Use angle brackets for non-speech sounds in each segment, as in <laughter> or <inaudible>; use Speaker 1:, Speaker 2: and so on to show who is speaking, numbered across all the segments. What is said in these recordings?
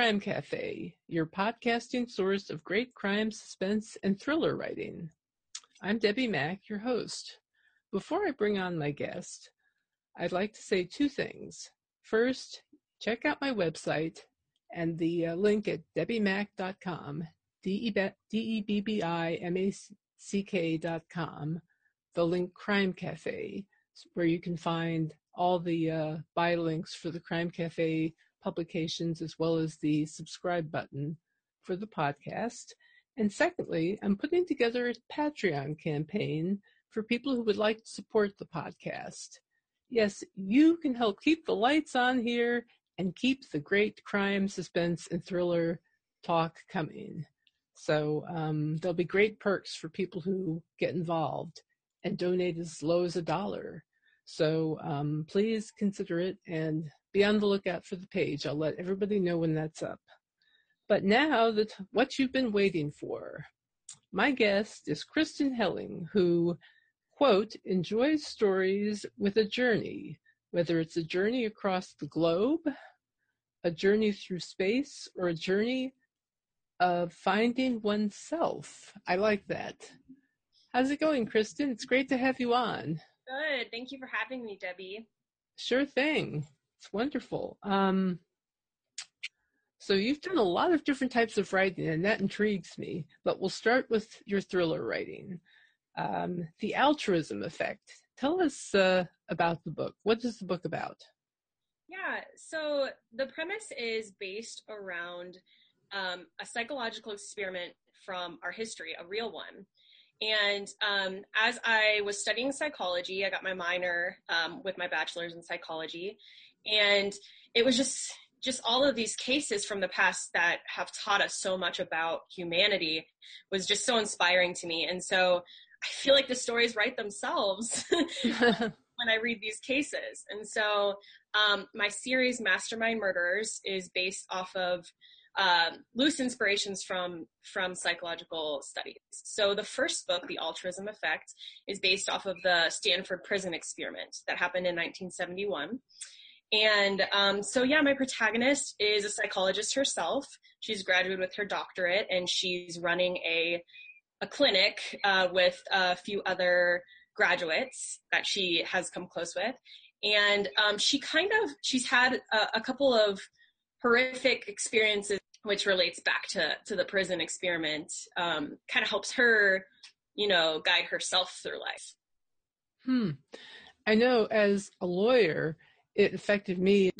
Speaker 1: Crime Cafe, your podcasting source of great crime, suspense, and thriller writing. I'm Debbi Mack, your host. Before I bring on my guest, I'd like to say two things. First, check out my website and the uh, link at debbimack.com, D-E-B-B-I-M-A-C-K.com, the link Crime Cafe, where you can find all the uh, buy links for the Crime Cafe publications as well as the subscribe button for the podcast. And secondly, I'm putting together a Patreon campaign for people who would like to support the podcast. Yes, you can help keep the lights on here and keep the great crime, suspense, and thriller talk coming. So um, there'll be great perks for people who get involved and donate as low as a dollar. So um, please consider it and be on the lookout for the page. I'll let everybody know when that's up. But now that what you've been waiting for. My guest is Kristin Helling, who, quote, enjoys stories with a journey, whether it's a journey across the globe, a journey through space, or a journey of finding oneself. I like that. How's it going, Kristin? It's great to have you on.
Speaker 2: Good. Thank you for having me, Debbi.
Speaker 1: Sure thing. It's wonderful. Um, so you've done a lot of different types of writing, and that intrigues me. But we'll start with your thriller writing. Um, the altruism effect. Tell us uh, about the book. What is the book about?
Speaker 2: Yeah, so the premise is based around um, a psychological experiment from our history, a real one. And um, as I was studying psychology, I got my minor um, with my bachelor's in psychology, and it was just just all of these cases from the past that have taught us so much about humanity was just so inspiring to me. And so I feel like the stories write themselves <laughs> when I read these cases. And so um, my series, Mastermind Murderers, is based off of um, loose inspirations from from psychological studies. So the first book, The Altruism Effect, is based off of the Stanford Prison Experiment that happened in 1971. And um, so, yeah, my protagonist is a psychologist herself. She's graduated with her doctorate, and she's running a a clinic uh, with a few other graduates that she has come close with. And um, she kind of she's had a, a couple of horrific experiences which relates back to to the prison experiment um, kind of helps her you know guide herself through life
Speaker 1: hmm i know as a lawyer it affected me.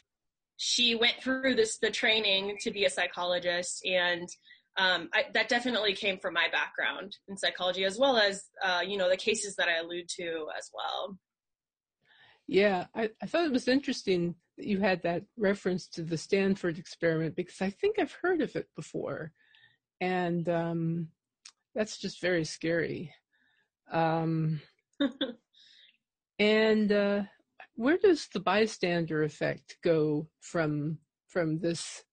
Speaker 2: She went through this the training to be a psychologist and um, I, that definitely came from my background in psychology as well as uh, you know the cases that i allude to as well.
Speaker 1: Yeah I, I thought it was interesting that you had that reference to the Stanford experiment because I think I've heard of it before, and um, that's just very scary. Um, <laughs> and uh, where does the bystander effect go from from this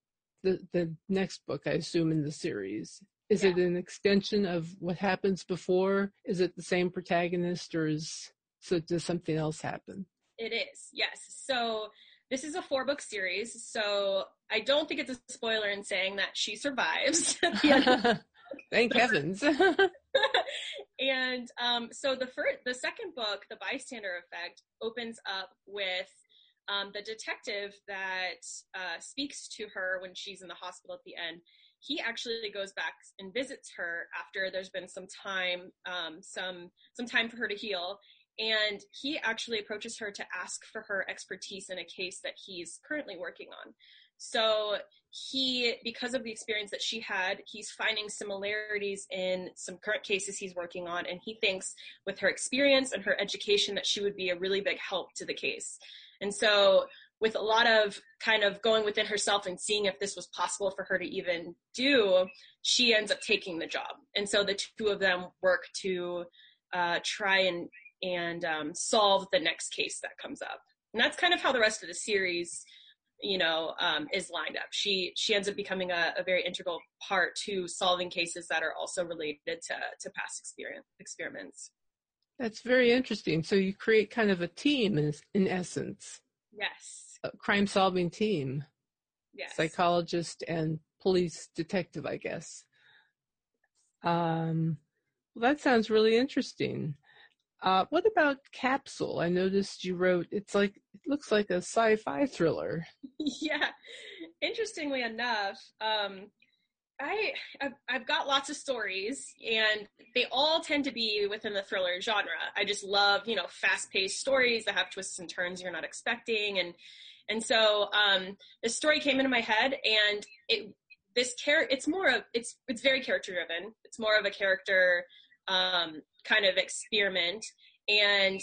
Speaker 1: the the next book? I assume in the series. Is yeah. it an extension of what happens before? Is it the same protagonist, or is so does something else happen?
Speaker 2: It is, yes. So this is a four book series, so I don't think it's a spoiler in saying that she survives. <laughs> <laughs>
Speaker 1: Thank heavens. <laughs>
Speaker 2: and um, so the first, the second book, The Bystander Effect, opens up with um, the detective that uh, speaks to her when she's in the hospital at the end. He actually goes back and visits her after there's been some time, um, some some time for her to heal, and he actually approaches her to ask for her expertise in a case that he's currently working on. So he, because of the experience that she had, he's finding similarities in some current cases he's working on, and he thinks with her experience and her education that she would be a really big help to the case. And so with a lot of kind of going within herself and seeing if this was possible for her to even do, she ends up taking the job. And so the two of them work to uh, try and and um, solve the next case that comes up. And that's kind of how the rest of the series, you know, um, is lined up. She she ends up becoming a, a, very integral part to solving cases that are also related to to past experience experiments.
Speaker 1: That's very interesting. So you create kind of a team in in essence.
Speaker 2: Yes.
Speaker 1: A crime solving team.
Speaker 2: Yes.
Speaker 1: psychologist and police detective, I guess. Um, well, that sounds really interesting. Uh, what about Capsule? I noticed you wrote it's like it looks like a sci-fi thriller. <laughs>
Speaker 2: yeah. Interestingly enough, um, I I've, I've got lots of stories, and they all tend to be within the thriller genre. I just love you know fast-paced stories that have twists and turns you're not expecting, and and so um, this story came into my head, and it this character it's more of it's it's very character driven. It's more of a character um, kind of experiment, and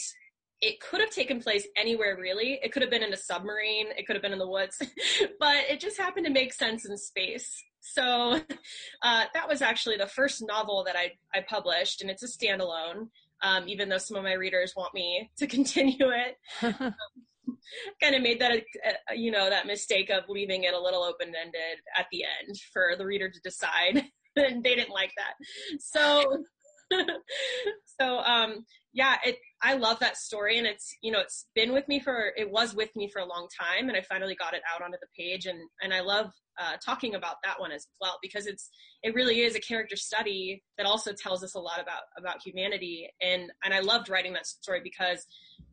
Speaker 2: it could have taken place anywhere really. It could have been in a submarine. It could have been in the woods, <laughs> but it just happened to make sense in space. So <laughs> uh, that was actually the first novel that I, I published, and it's a standalone. Um, even though some of my readers want me <laughs> to continue it, um, kind of made that a, you know that mistake of leaving it a little open ended at the end for the reader to decide, and they didn't like that. So <laughs> so um yeah it i love that story and it's you know it's been with me for it was with me for a long time and i finally got it out onto the page and and i love uh, talking about that one as well because it's it really is a character study that also tells us a lot about about humanity and and i loved writing that story because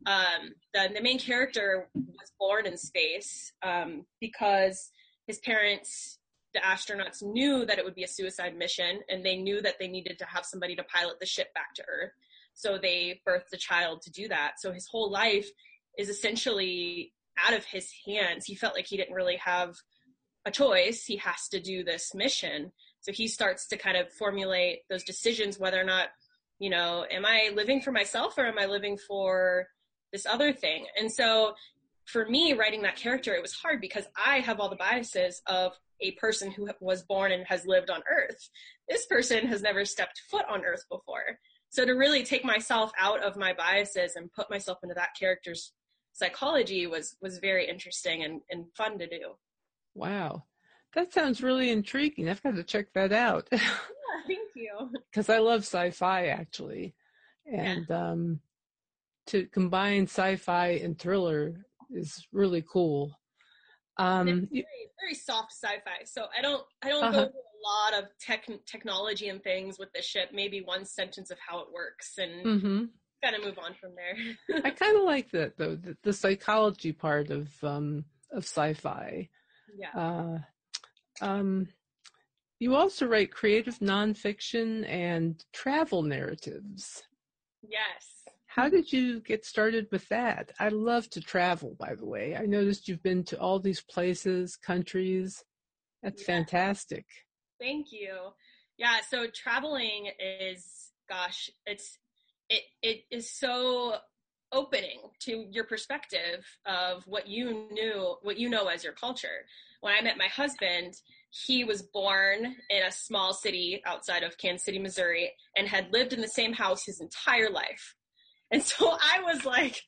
Speaker 2: um the, the main character was born in space um because his parents the astronauts knew that it would be a suicide mission and they knew that they needed to have somebody to pilot the ship back to earth. So they birthed a child to do that. So his whole life is essentially out of his hands. He felt like he didn't really have a choice. He has to do this mission. So he starts to kind of formulate those decisions whether or not you know am i living for myself or am i living for this other thing? And so for me writing that character it was hard because i have all the biases of a person who was born and has lived on earth. This person has never stepped foot on earth before. So to really take myself out of my biases and put myself into that character's psychology was was very interesting and, and fun to do.
Speaker 1: Wow. That sounds really intriguing. I've got to check that out. <laughs>
Speaker 2: yeah, thank you.
Speaker 1: Because I love sci-fi actually. And yeah. um to combine sci-fi and thriller is really cool.
Speaker 2: Um, very, very soft sci-fi. So I don't I don't uh-huh. go through a lot of tech technology and things with the ship. Maybe one sentence of how it works and mm-hmm. kind of move on from there.
Speaker 1: I <laughs> kind of like that though, the, the, psychology part of um, of sci-fi.
Speaker 2: Yeah. Uh,
Speaker 1: um, you also write creative nonfiction and travel narratives.
Speaker 2: Yes.
Speaker 1: How did you get started with that? I love to travel, by the way. I noticed you've been to all these places, countries. That's yeah. fantastic.
Speaker 2: Thank you. Yeah, so traveling is gosh, it's it it is so opening to your perspective of what you knew, what you know as your culture. When I met my husband, he was born in a small city outside of Kansas City, Missouri, and had lived in the same house his entire life. And so I was like,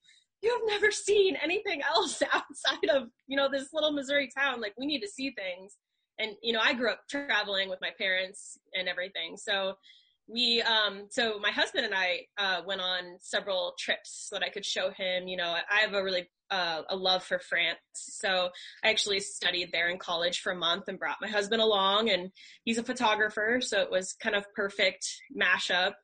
Speaker 2: you have never seen anything else <laughs> outside of, you know, this little Missouri town. Like, we need to see things. And, you know, I grew up traveling with my parents and everything. So we, um, so my husband and I, uh, went on several trips so that I could show him, you know, I have a really, uh, a love for France. So I actually studied there in college for a month and brought my husband along and he's a photographer. So it was kind of perfect mashup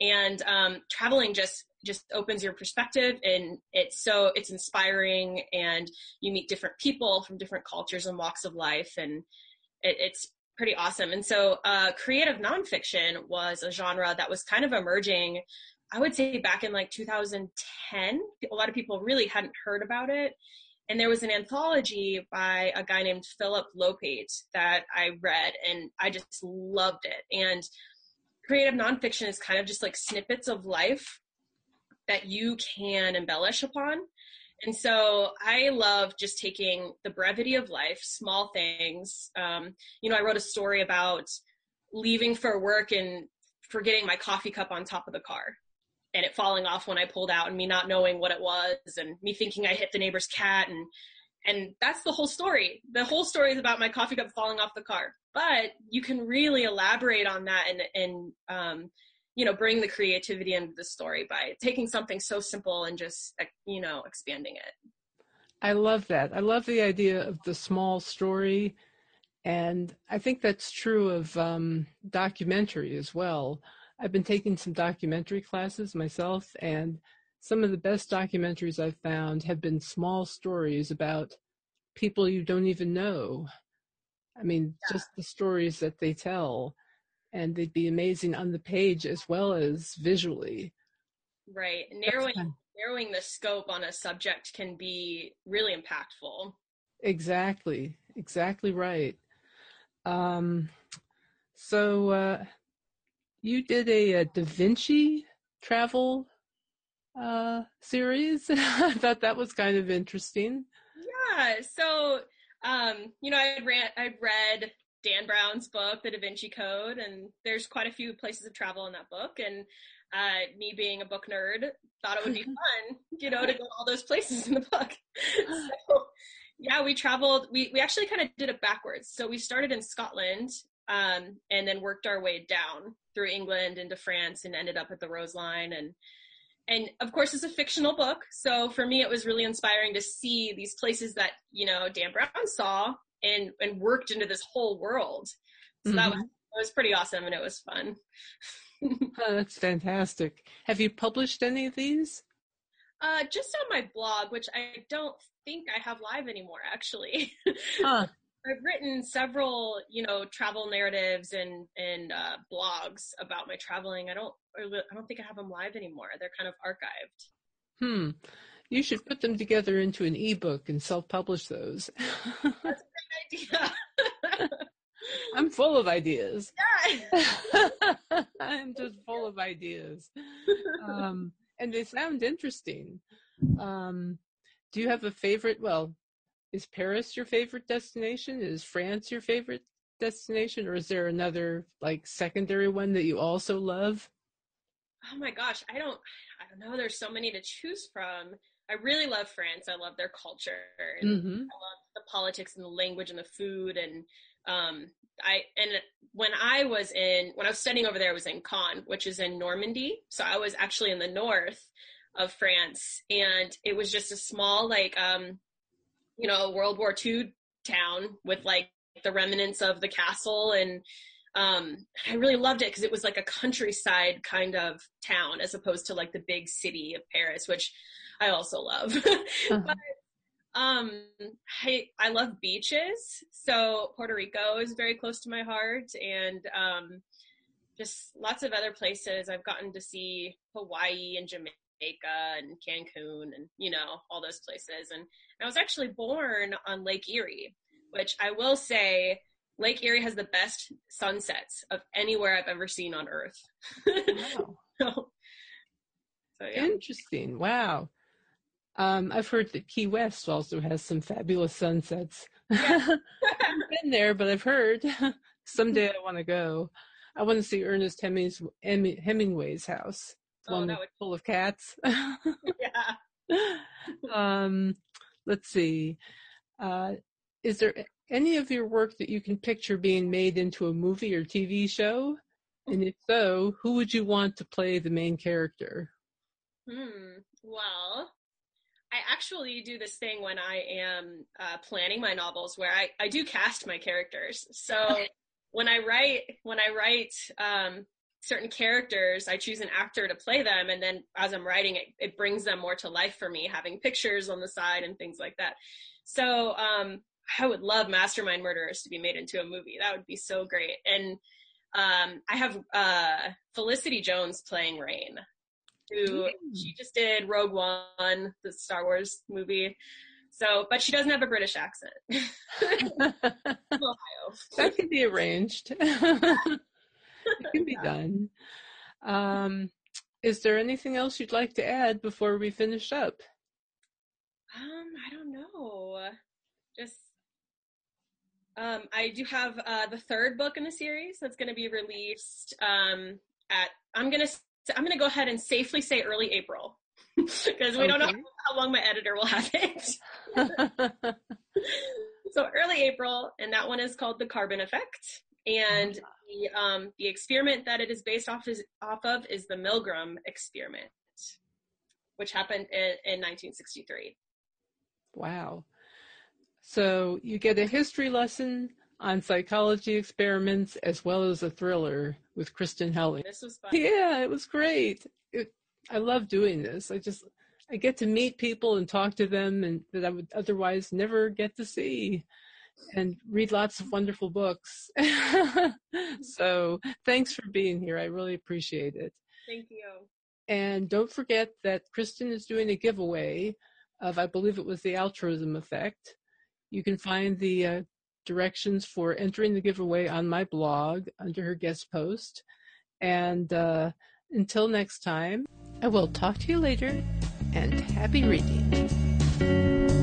Speaker 2: and um, traveling just just opens your perspective and it's so it's inspiring and you meet different people from different cultures and walks of life and it, it's pretty awesome. And so uh, creative nonfiction was a genre that was kind of emerging i would say back in like 2010 a lot of people really hadn't heard about it. And there was an anthology by a guy named Phillip Lopate that i read and i just loved it. And creative nonfiction is kind of just like snippets of life that you can embellish upon. And so I love just taking the brevity of life, small things. Um, you know, I wrote a story about leaving for work and forgetting my coffee cup on top of the car and it falling off when I pulled out and me not knowing what it was and me thinking I hit the neighbor's cat and and that's the whole story. The whole story is about my coffee cup falling off the car. But you can really elaborate on that and and um, you know bring the creativity into the story by taking something so simple and just you know expanding it
Speaker 1: I love that. I love the idea of the small story. And I think that's true of um, documentary as well. I've been taking some documentary classes myself, and some of the best documentaries I've found have been small stories about people you don't even know. I mean, yeah. just the stories that they tell, and they'd be amazing on the page as well as visually.
Speaker 2: Right. Narrowing narrowing the scope on a subject can be really impactful.
Speaker 1: Exactly. Exactly right. Um, so uh, you did a, a Da Vinci travel uh, series. <laughs> I thought that was kind of interesting.
Speaker 2: Yeah. So, um, you know, I'd, ran, I'd read Dan Brown's book, The Da Vinci Code, and there's quite a few places of travel in that book. And uh, me being a book nerd, thought it would be <laughs> fun, you know, to go to all those places in the book. <laughs> <laughs> so, yeah, we traveled. We we actually kind of did it backwards. So we started in Scotland, um, and then worked our way down through England into France, and ended up at the Rose Line. And and of course, it's a fictional book. So for me, it was really inspiring to see these places that you know Dan Brown saw and and worked into this whole world. So mm-hmm. that was it was pretty awesome, and it was fun. <laughs>
Speaker 1: oh, that's fantastic. Have you published any of these?
Speaker 2: Uh, just on my blog, which I don't think I have live anymore, actually. <laughs> Huh. I've written several, you know, travel narratives and and uh, blogs about my traveling. I don't, I don't think I have them live anymore. They're kind of archived.
Speaker 1: Hmm. You should put them together into an ebook and self-publish those. <laughs>
Speaker 2: That's idea. <laughs>
Speaker 1: I'm full of ideas. Yeah. <laughs> I'm just full of ideas. <laughs> Um, and they sound interesting. Um, do you have a favorite? Well, is Paris your favorite destination? Is France your favorite destination? Or is there another like secondary one that you also love?
Speaker 2: Oh my gosh, I don't I don't know. There's so many to choose from. I really love France. I love their culture. Mm-hmm. I love the politics and the language and the food and um, I and when I was in when I was studying over there, I was in Caen, which is in Normandy. So I was actually in the north of France, and it was just a small like um, you know World War II town with like the remnants of the castle and um i really loved it because it was like a countryside kind of town as opposed to like the big city of paris which i also love <laughs> uh-huh. but um, I I love beaches, so Puerto Rico is very close to my heart, and um, just lots of other places. I've gotten to see Hawaii and Jamaica and Cancun, and you know all those places. And I was actually born on Lake Erie, which I will say. Lake Erie has the best sunsets of anywhere I've ever seen on Earth. <laughs> Wow.
Speaker 1: so, so, yeah. Interesting. Wow. Um, I've heard that Key West also has some fabulous sunsets. Yeah. <laughs> I've been there, but I've heard <laughs> someday I want to go. I want to see Ernest Hemings, Hemingway's house, oh, one would... full of cats. yeah. <laughs> um, let's see. Uh, is there any of your work that you can picture being made into a movie or TV show? And if so, who would you want to play the main character?
Speaker 2: Hmm. Well, I actually do this thing when I am uh, planning my novels where I, I do cast my characters. So when I write when I write um, certain characters, I choose an actor to play them, and then as I'm writing it, it brings them more to life for me, having pictures on the side and things like that. So um, I would love Mastermind Murderers to be made into a movie. That would be so great. And um, I have uh, Felicity Jones playing Rain who she just did Rogue One, the Star Wars movie. So, but she doesn't have a British accent. <laughs>
Speaker 1: that can be arranged. <laughs> it can be done. Um, is there anything else you'd like to add before we finish up?
Speaker 2: Um, I don't know. Just um, I do have uh, the third book in the series that's going to be released um, at. I'm going to so I'm going to go ahead and safely say early April <laughs> because we okay. don't know how long my editor will have it. <laughs> so early April, and that one is called the Carbon Effect. And the um, the experiment that it is based off is off of is the Milgram experiment, which happened in, in 1963.
Speaker 1: Wow. So you get a history lesson on psychology experiments as well as a thriller with Kristin Helling.
Speaker 2: This was fun.
Speaker 1: Yeah, it was great. It, I love doing this. I just I get to meet people and talk to them and that I would otherwise never get to see and read lots of wonderful books. <laughs> so, thanks for being here. I really appreciate it.
Speaker 2: Thank you.
Speaker 1: And don't forget that Kristin is doing a giveaway of, I believe it was the altruism effect. You can find the uh, directions for entering the giveaway on my blog under her guest post. And uh, until next time, I will talk to you later and happy reading.